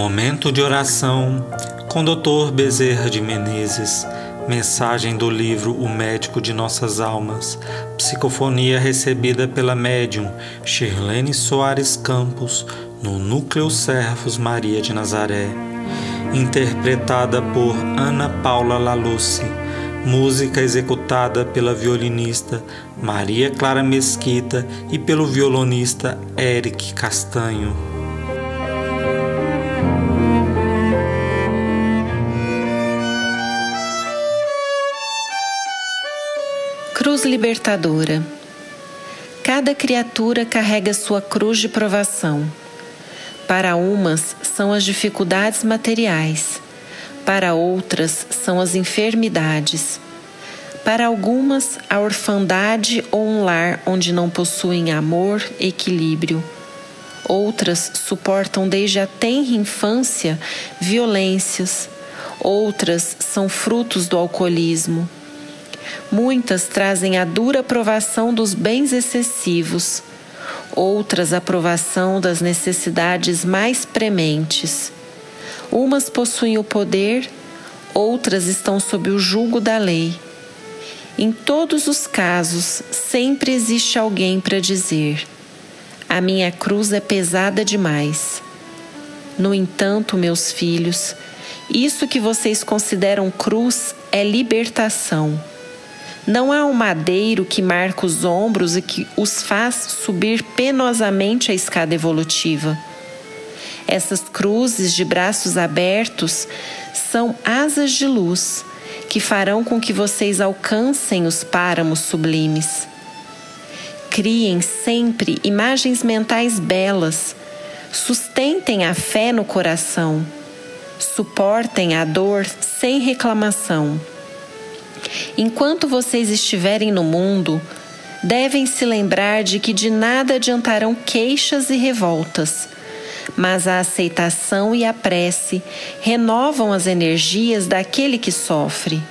Momento de oração com Dr. Bezerra de Menezes. Mensagem do livro O Médico de Nossas Almas. Psicofonia recebida pela médium Shirlene Soares Campos no Núcleo Servos Maria de Nazaré. Interpretada por Ana Paula Laluce. Música executada pela violinista Maria Clara Mesquita e pelo violonista Eric Castanho. Cruz libertadora. Cada criatura carrega sua cruz de provação. Para umas são as dificuldades materiais, para outras são as enfermidades. Para algumas, a orfandade ou um lar onde não possuem amor, equilíbrio. Outras suportam desde a tenra infância violências. Outras são frutos do alcoolismo Muitas trazem a dura provação dos bens excessivos, outras a provação das necessidades mais prementes. Umas possuem o poder, outras estão sob o jugo da lei. Em todos os casos, sempre existe alguém para dizer: A minha cruz é pesada demais. No entanto, meus filhos, isso que vocês consideram cruz é libertação. Não há um madeiro que marca os ombros e que os faz subir penosamente a escada evolutiva. Essas cruzes de braços abertos são asas de luz que farão com que vocês alcancem os páramos sublimes. Criem sempre imagens mentais belas, sustentem a fé no coração, suportem a dor sem reclamação Enquanto vocês estiverem no mundo, devem se lembrar de que de nada adiantarão queixas e revoltas, mas a aceitação e a prece renovam as energias daquele que sofre.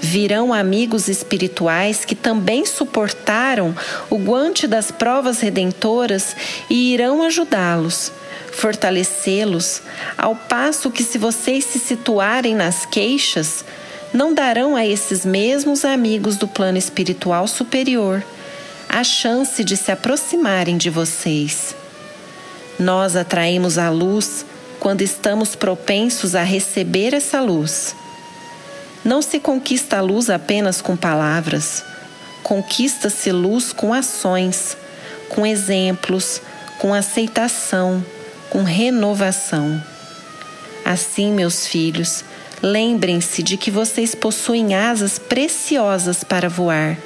Virão amigos espirituais que também suportaram o guante das provas redentoras e irão ajudá-los, fortalecê-los, ao passo que, se vocês se situarem nas queixas, não darão a esses mesmos amigos do plano espiritual superior a chance de se aproximarem de vocês. Nós atraímos a luz quando estamos propensos a receber essa luz. Não se conquista a luz apenas com palavras, conquista-se luz com ações, com exemplos, com aceitação, com renovação. Assim, meus filhos, Lembrem-se de que vocês possuem asas preciosas para voar,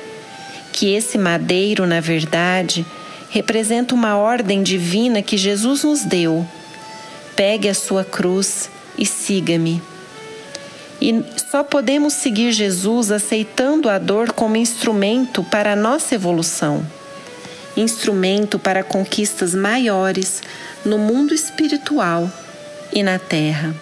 que esse madeiro, na verdade, representa uma ordem divina que Jesus nos deu. Pegue a sua cruz e siga-me. E só podemos seguir Jesus aceitando a dor como instrumento para a nossa evolução instrumento para conquistas maiores no mundo espiritual e na terra.